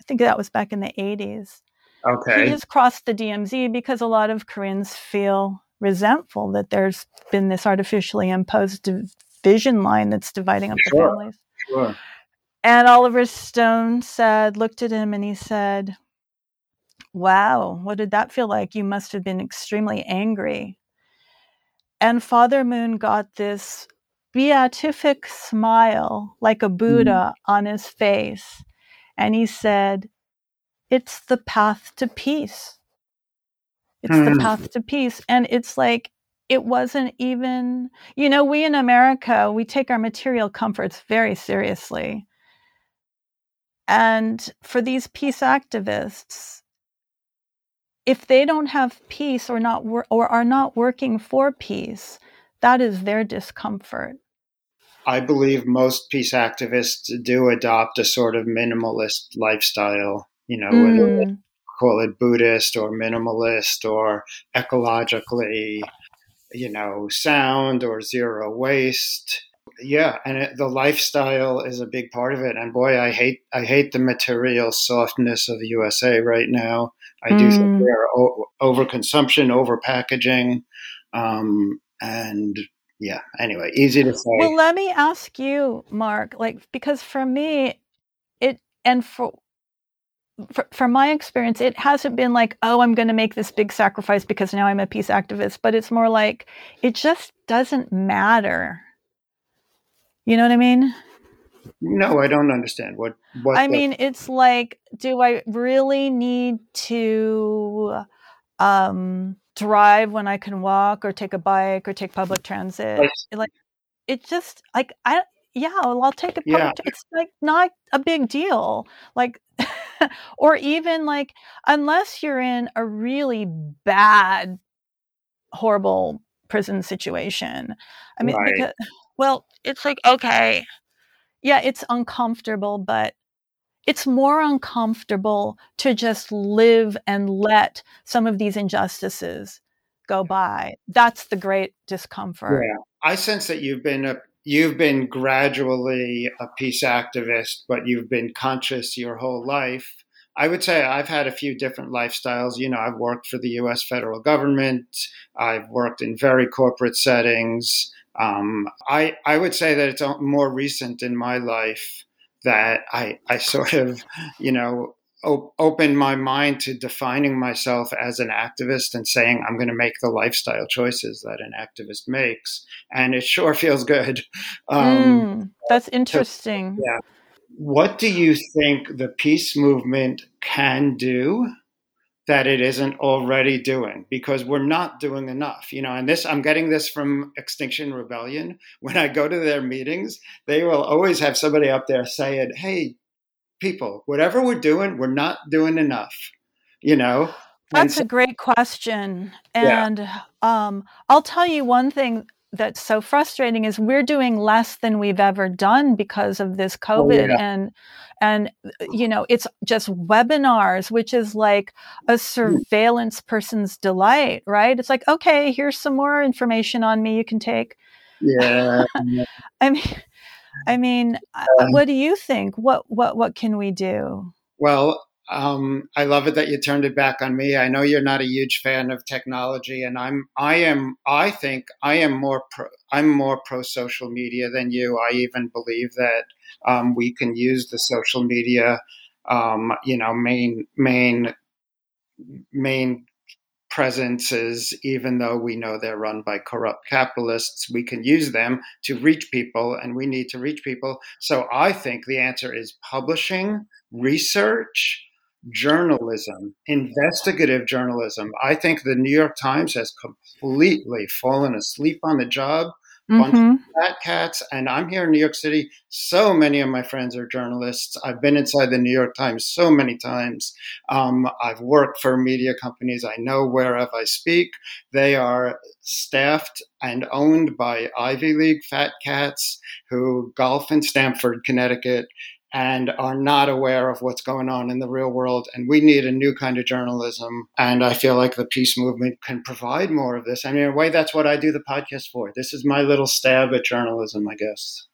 Speaker 3: I think that was back in the 80s.
Speaker 2: Okay.
Speaker 3: He has crossed the DMZ because a lot of Koreans feel resentful that there's been this artificially imposed division line that's dividing up
Speaker 2: sure.
Speaker 3: the families.
Speaker 2: Sure.
Speaker 3: And Oliver Stone said, looked at him and he said, Wow, what did that feel like? You must have been extremely angry. And Father Moon got this beatific smile, like a Buddha, mm. on his face. And he said, It's the path to peace. It's mm. the path to peace. And it's like, it wasn't even, you know, we in America, we take our material comforts very seriously. And for these peace activists, if they don't have peace or not wor- or are not working for peace, that is their discomfort.
Speaker 2: I believe most peace activists do adopt a sort of minimalist lifestyle, you know, mm. whether call it Buddhist or minimalist or ecologically, you know, sound or zero waste. Yeah, and it, the lifestyle is a big part of it. And boy, I hate I hate the material softness of the USA right now. I do mm. think they're o- overconsumption, overpackaging, um, and yeah. Anyway, easy to say.
Speaker 3: Well, let me ask you, Marc, like because for me, it and for for, from my experience, it hasn't been like, oh, I'm going to make this big sacrifice because now I'm a peace activist, but it's more like it just doesn't matter. You know what I mean?
Speaker 2: No, I don't understand. What? what
Speaker 3: I the- mean, it's like, do I really need to um, drive when I can walk, or take a bike, or take public transit? Like, it just like I yeah, well, I'll take a public. Yeah. It's like not a big deal. Like, *laughs* or even like, unless you're in a really bad, horrible prison situation. I mean, right. because, well, it's like, okay, yeah, it's uncomfortable, but it's more uncomfortable to just live and let some of these injustices go by. That's the great discomfort.
Speaker 2: Yeah. I sense that you've been a you've been gradually a peace activist, but you've been conscious your whole life. I would say I've had a few different lifestyles. You know, I've worked for the US federal government, I've worked in very corporate settings. Um, I, I would say that it's more recent in my life that I, I sort of, you know, op- opened my mind to defining myself as an activist and saying I'm going to make the lifestyle choices that an activist makes, and it sure feels good. *laughs*
Speaker 3: Um, mm, that's interesting.
Speaker 2: So, yeah. What do you think the peace movement can do? That it isn't already doing because we're not doing enough you know and this i'm getting this from extinction rebellion *laughs* when i go to their meetings they will always have somebody up there saying hey people. Whatever we're doing, we're not doing enough. You know.
Speaker 3: That's so, a great question, and yeah. um, I'll tell you one thing that's so frustrating is we're doing less than we've ever done because of this oh, COVID oh, yeah. and and you know it's just webinars which is like a hmm. surveillance person's delight right it's like okay here's some more information on me you can take
Speaker 2: yeah *laughs*
Speaker 3: i mean I mean, uh, what do you think? What what what can we do?
Speaker 2: Well, um, I love it that you turned it back on me. I know you're not a huge fan of technology, and I'm. I am. I think I am more. Pro, I'm more pro social media than you. I even believe that um, we can use the social media. Um, you know, main main main presences, even though we know they're run by corrupt capitalists, we can use them to reach people and we need to reach people. So I think the answer is publishing, research, journalism, investigative journalism. I think the New York Times has completely fallen asleep on the job mm-hmm. fat cats. And I'm here in New York City. So many of my friends are journalists. I've been inside the New York Times so many times. Um, I've worked for media companies. I know whereof I speak. They are staffed and owned by Ivy League fat cats who golf in Stamford, Connecticut. And are not aware of what's going on in the real world. And we need a new kind of journalism. And I feel like the peace movement can provide more of this. I mean, in a way, that's what I do the podcast for. This is my little stab at journalism, I guess.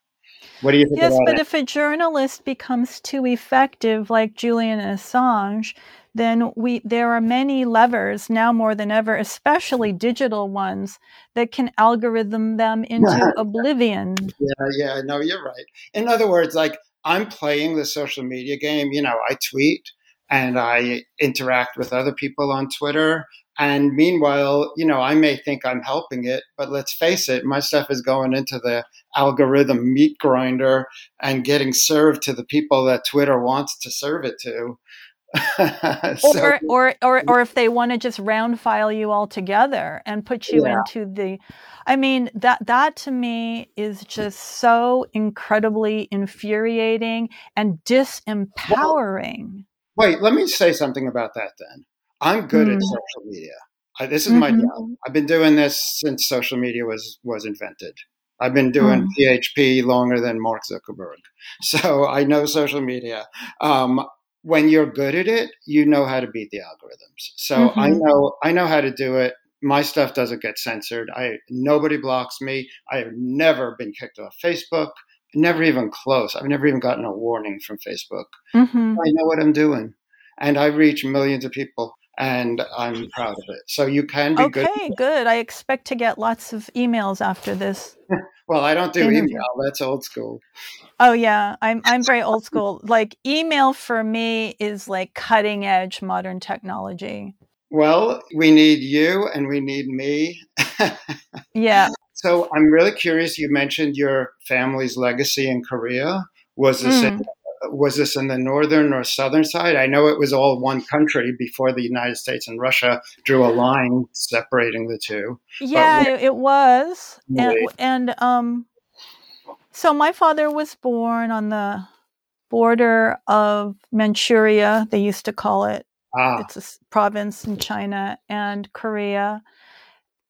Speaker 2: What do you think?
Speaker 3: Yes, but
Speaker 2: it?
Speaker 3: if a journalist becomes too effective, like Julian Assange, then we there are many levers now more than ever, especially digital ones, that can algorithm them into oblivion.
Speaker 2: Yeah, yeah, no, you're right. In other words, like I'm playing the social media game. You know, I tweet and I interact with other people on Twitter. And meanwhile, you know, I may think I'm helping it, but let's face it, my stuff is going into the algorithm meat grinder and getting served to the people that Twitter wants to serve it to. *laughs*
Speaker 3: so, or, or, or, or if they want to just round file you all together and put you yeah. into the, I mean, that, that to me is just so incredibly infuriating and disempowering.
Speaker 2: Well, wait, let me say something about that then. I'm good mm. at social media. I, this is mm-hmm. my job. I've been doing this since social media was, was invented. I've been doing mm. PHP longer than Mark Zuckerberg. *laughs* So I know social media. Um, when you're good at it, you know how to beat the algorithms. So mm-hmm. I know I know how to do it. My stuff doesn't get censored. I nobody blocks me. I have never been kicked off Facebook. Never even close. I've never even gotten a warning from Facebook. Mm-hmm. I know what I'm doing, and I reach millions of people, and I'm proud of it. So you can be
Speaker 3: okay,
Speaker 2: good.
Speaker 3: Okay, good. I expect to get lots of emails after this. *laughs*
Speaker 2: well, I don't do email. That's old school.
Speaker 3: Oh yeah, I'm I'm very old school. Like email for me is like cutting edge modern technology.
Speaker 2: Well, we need you and we need me. *laughs*
Speaker 3: yeah.
Speaker 2: So I'm really curious. You mentioned your family's legacy in Korea. Was this mm. in, was this in the northern or southern side? I know it was all one country before the United States and Russia drew a line separating the two.
Speaker 3: Yeah, what, it was, and, and um, so my father was born on the border of Manchuria, they used to call it. Ah. It's a province in China and Korea.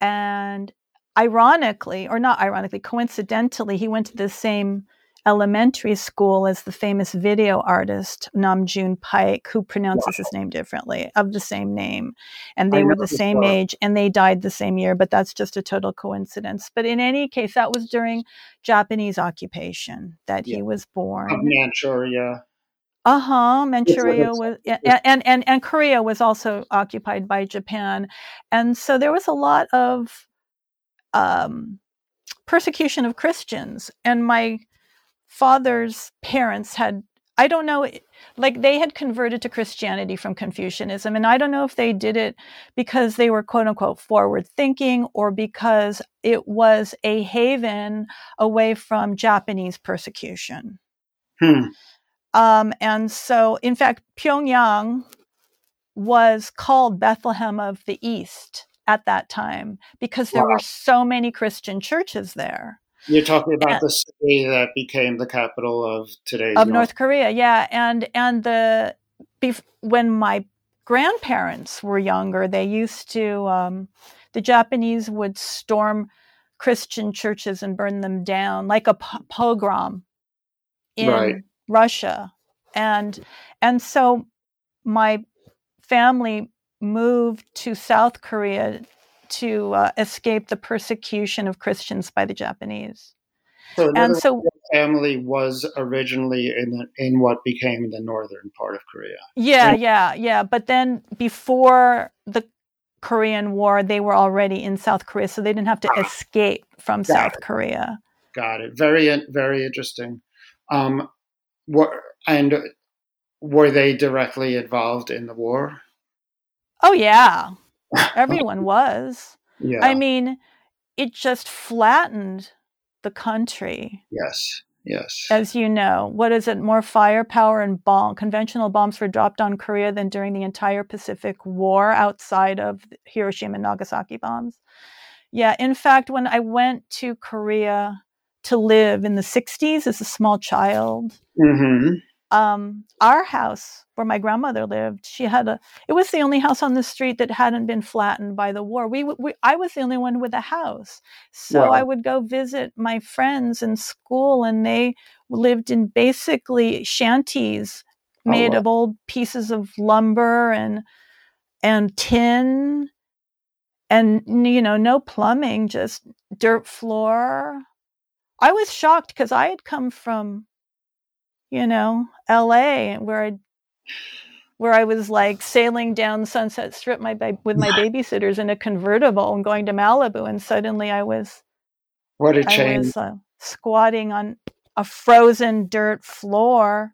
Speaker 3: And ironically, or not ironically, coincidentally, he went to the same elementary school as the famous video artist Nam June Paik, who pronounces wow. his name differently, of the same name. And they I were the same age and they died the same year, but that's just a total coincidence. But in any case, that was during Japanese occupation that yeah. he was born.
Speaker 2: Of Manchuria.
Speaker 3: Uh huh. Manchuria was, and, and, and, and Korea was also occupied by Japan. And so there was a lot of um, persecution of Christians. And my father's parents had I don't know, like they had converted to Christianity from Confucianism. And I don't know if they did it because they were quote unquote forward thinking or because it was a haven away from Japanese persecution. Hmm. Um, and so, in fact, Pyongyang was called Bethlehem of the East at that time because there wow. were so many Christian churches there.
Speaker 2: You're talking about and, the city that became the capital of today
Speaker 3: of North, North Korea, yeah, and and the when my grandparents were younger, they used to um, the Japanese would storm Christian churches and burn them down like a pogrom in right. Russia, and and so my family moved to South Korea to uh, escape the persecution of Christians by the Japanese.
Speaker 2: So and so, family was originally in in what became the northern part of Korea.
Speaker 3: Yeah, yeah, yeah. But then before the Korean War, they were already in South Korea, so they didn't have to ah, escape from South it. Korea.
Speaker 2: Got it. Very, very interesting. Um, what and were they directly involved in the war?
Speaker 3: Oh yeah, Everyone *laughs* was. Yeah. I mean, it just flattened the country.
Speaker 2: Yes. Yes.
Speaker 3: As you know, what is it? More firepower and bomb conventional bombs were dropped on Korea than during the entire Pacific War outside of Hiroshima and Nagasaki bombs. Yeah, in fact, when I went to Korea to live in the 60s as a small child, mm-hmm. Um, our house where my grandmother lived, she had a. It was the only house on the street that hadn't been flattened by the war. We, we I was the only one with a house, so
Speaker 2: Wow.
Speaker 3: I would go visit my friends in school, and they lived in basically shanties
Speaker 2: Oh,
Speaker 3: made
Speaker 2: wow.
Speaker 3: of old pieces of lumber and and tin, and you know, no plumbing, just dirt floor. I was shocked because I had come from you know, LA, where I where I was like sailing down Sunset Strip my ba- with my babysitters in a convertible and going to Malibu, and suddenly I was
Speaker 2: What a
Speaker 3: I
Speaker 2: change.
Speaker 3: was uh, squatting on a frozen dirt floor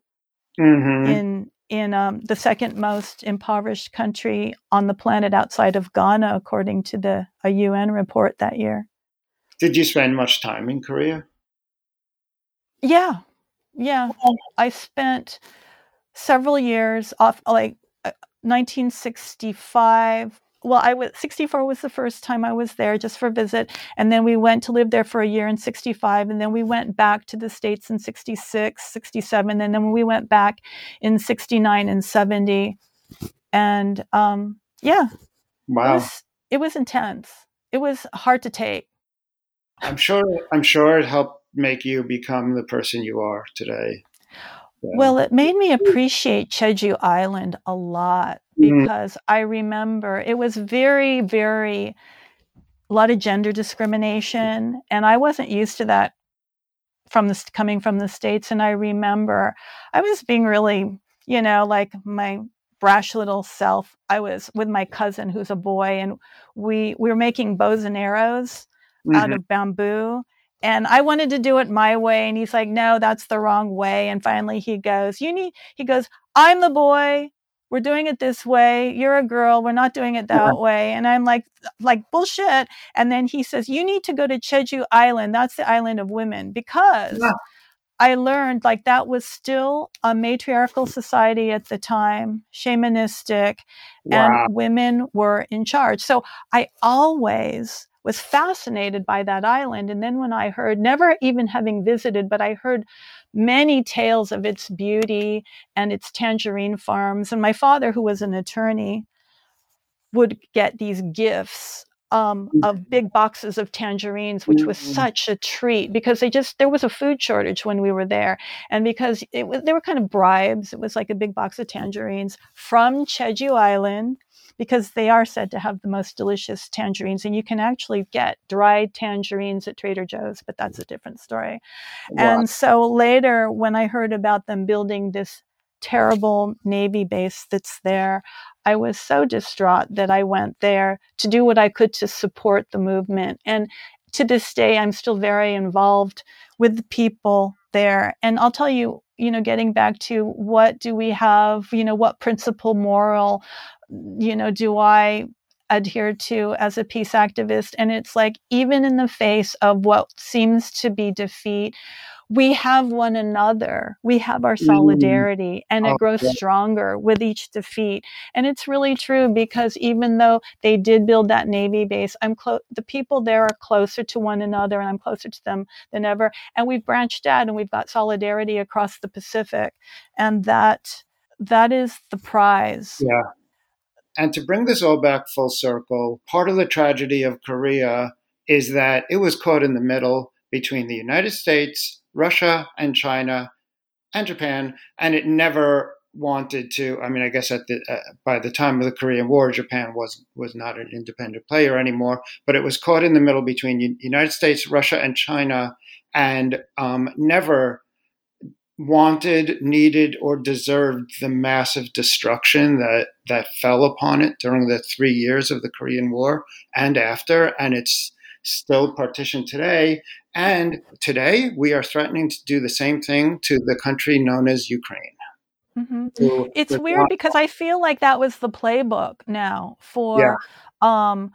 Speaker 2: hmm
Speaker 3: in in um, the second most impoverished country on the planet outside of Ghana, according to the a UN report that year.
Speaker 2: Did you spend much time in Korea?
Speaker 3: Yeah, yeah. I spent several years off, like uh, 1965. Well, I was 64 was the first time I was there just for a visit, and then we went to live there for a year in 65, and then we went back to the states in 66, 67, and then we went back in 69 and 70, and um, yeah, it
Speaker 2: Wow.
Speaker 3: was it was intense. It was hard to take.
Speaker 2: I'm sure. I'm sure it helped make you become the person you are today.
Speaker 3: Well, it made me appreciate Jeju Island a lot
Speaker 2: Mhm.
Speaker 3: because I remember it was very, very a lot of gender discrimination, and I wasn't used to that from the coming from the states. And I remember I was being really, you know, like my brash little self. I was with my cousin who's a boy, and we we were making bows and arrows out
Speaker 2: Mhm.
Speaker 3: of bamboo. And I wanted to do it my way. And he's like, no, that's the wrong way. And finally he goes, you need, he goes, I'm the boy. We're doing it this way. You're a girl. We're not doing it that way. And I'm like, like bullshit. And then he says, you need to go to Jeju Island. That's the island of women because
Speaker 2: Yeah.
Speaker 3: I learned like that was still a matriarchal society at the time, shamanistic,
Speaker 2: Wow.
Speaker 3: and women were in charge. So I always was fascinated by that island. And then when I heard, never even having visited, but I heard many tales of its beauty and its tangerine farms. And my father, who was an attorney, would get these gifts um, of big boxes of tangerines, which was
Speaker 2: Mhm.
Speaker 3: such a treat because they just there was a food shortage when we were there, and because it was they were kind of bribes. It was like a big box of tangerines from Jeju Island because they are said to have the most delicious tangerines, and you can actually get dried tangerines at Trader Joe's, but that's a different story.
Speaker 2: Wow.
Speaker 3: And so later, when I heard about them building this terrible Navy base that's there, I was so distraught that I went there to do what I could to support the movement. And to this day, I'm still very involved with the people there. And I'll tell you, you know, getting back to what do we have, you know, what principle moral, you know, do I adhere to as a peace activist? And it's like, even in the face of what seems to be defeat, we have one another. We have our
Speaker 2: Mm.
Speaker 3: solidarity, and
Speaker 2: Oh,
Speaker 3: it grows
Speaker 2: yeah.
Speaker 3: stronger with each defeat. And it's really true because even though they did build that Navy base, I'm close. The people there are closer to one another, and I'm closer to them than ever. And we've branched out, and we've got solidarity across the Pacific, and that that is the prize.
Speaker 2: Yeah. And to bring this all back full circle, part of the tragedy of Korea is that it was caught in the middle between the United States, Russia, and China, and Japan, and it never wanted to. I mean, I guess at the uh, by the time of the Korean War, Japan was was not an independent player anymore, but it was caught in the middle between United States, Russia, and China, and um, never wanted, needed, or deserved the massive destruction that that fell upon it during the three years of the Korean War and after, and it's still partitioned today. And today, we are threatening to do the same thing to the country known as Ukraine.
Speaker 3: hmm
Speaker 2: who
Speaker 3: It's weird
Speaker 2: not-
Speaker 3: because I feel like that was the playbook now for um,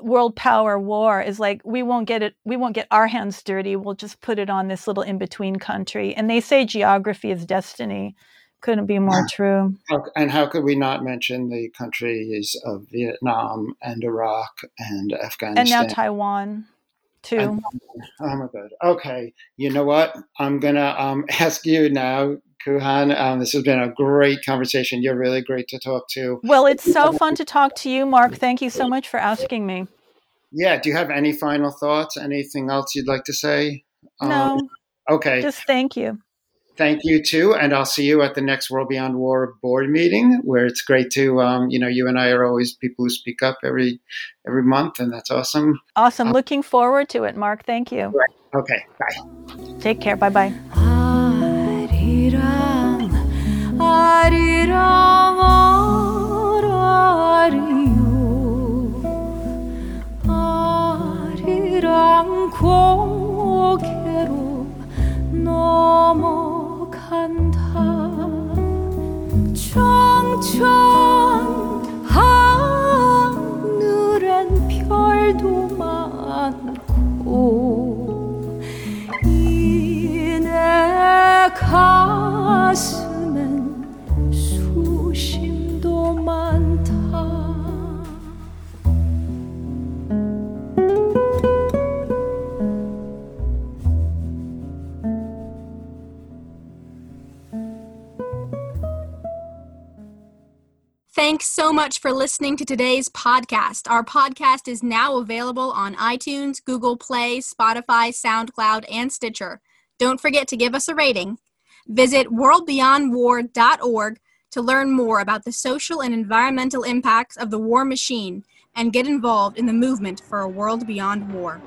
Speaker 3: world power war. Is like we won't get it, we won't get our hands dirty. We'll just put it on this little in between country. And they say geography is destiny. Couldn't be more true.
Speaker 2: And how could we not mention the countries of Vietnam and Iraq and Afghanistan?
Speaker 3: And now Taiwan too.
Speaker 2: And- Oh my god. Okay. You know what? I'm gonna um, *laughs* ask you now Koohan. Um, this has been a great conversation. You're really great to talk to.
Speaker 3: Well, it's so *laughs* fun to talk to you, Marc. Thank you so much for asking me.
Speaker 2: Yeah. Do you have any final thoughts? Anything else you'd like to say?
Speaker 3: No.
Speaker 2: Um, okay.
Speaker 3: Just thank you.
Speaker 2: Thank you too, and I'll see you at the next World Beyond War board meeting, where it's great to, um, you know, you and I are always people who speak up every every month, and that's awesome.
Speaker 3: Awesome. Looking forward to it, Marc. Thank you.
Speaker 2: Right. Okay. Bye.
Speaker 3: Take care. Bye bye.
Speaker 4: 고개 로 넘어간다. 청천 하늘엔 별도 많고 이내 가슴엔 수심도 많
Speaker 5: Thanks so much for listening to today's podcast. Our podcast is now available on iTunes, Google Play, Spotify, SoundCloud, and Stitcher. Don't forget to give us a rating. Visit worldbeyondwar.org to learn more about the social and environmental impacts of the war machine and get involved in the movement for a world beyond war.